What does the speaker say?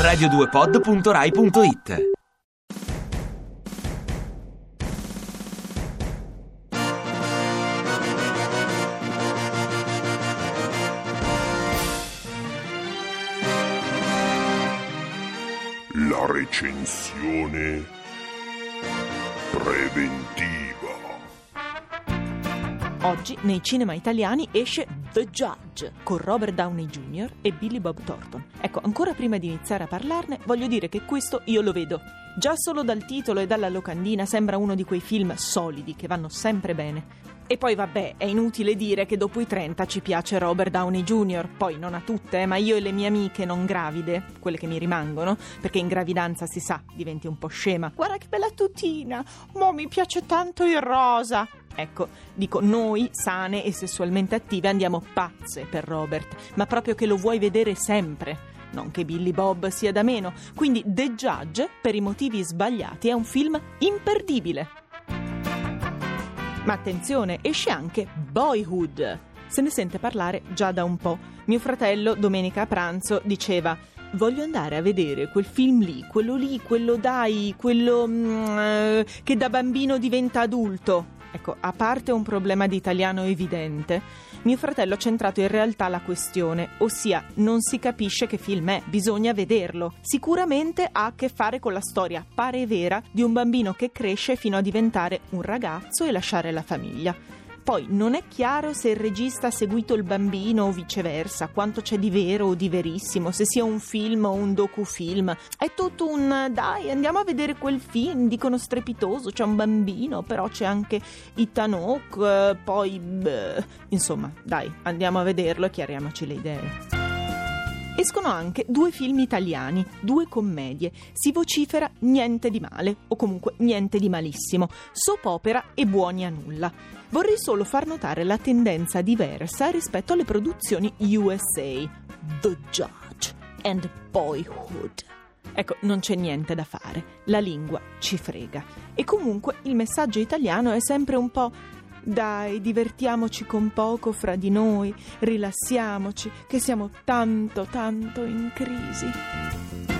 radio2pod.rai.it La recensione preventiva. Oggi nei cinema italiani esce The Judge con Robert Downey Jr. e Billy Bob Thornton. Ecco, ancora prima di iniziare a parlarne, voglio dire che questo io lo vedo. Già solo dal titolo e dalla locandina sembra uno di quei film solidi che vanno sempre bene. E poi vabbè, è inutile dire che dopo i 30 ci piace Robert Downey Jr., poi non a tutte, eh, ma io e le mie amiche non gravide, quelle che mi rimangono, perché in gravidanza si sa, diventi un po' scema. Guarda che bella tutina, mo mi piace tanto il rosa. Ecco, dico, noi, sane e sessualmente attive, andiamo pazze per Robert, ma proprio che lo vuoi vedere sempre. Non che Billy Bob sia da meno. Quindi The Judge, per i motivi sbagliati, è un film imperdibile. Ma attenzione, esce anche Boyhood. Se ne sente parlare già da un po'. Mio fratello, domenica a pranzo, diceva voglio andare a vedere quel film lì, quello lì, quello dai, quello mm, eh, che da bambino diventa adulto. Ecco, a parte un problema di italiano evidente, mio fratello ha centrato in realtà la questione, ossia non si capisce che film è, bisogna vederlo. Sicuramente ha a che fare con la storia, pare vera, di un bambino che cresce fino a diventare un ragazzo e lasciare la famiglia. Poi non è chiaro se il regista ha seguito il bambino o viceversa, quanto c'è di vero o di verissimo, se sia un film o un docufilm. È tutto un dai, andiamo a vedere quel film, dicono strepitoso, c'è un bambino, però c'è anche Hawke, eh, poi beh, insomma, dai, andiamo a vederlo e chiariamoci le idee. Escono anche due film italiani, due commedie. Si vocifera niente di male, o comunque niente di malissimo. Soap opera e buoni a nulla. Vorrei solo far notare la tendenza diversa rispetto alle produzioni USA. The Judge and Boyhood. Ecco, non c'è niente da fare, la lingua ci frega. E comunque il messaggio italiano è sempre un po' Dai, divertiamoci con poco fra di noi, rilassiamoci, che siamo tanto, tanto in crisi.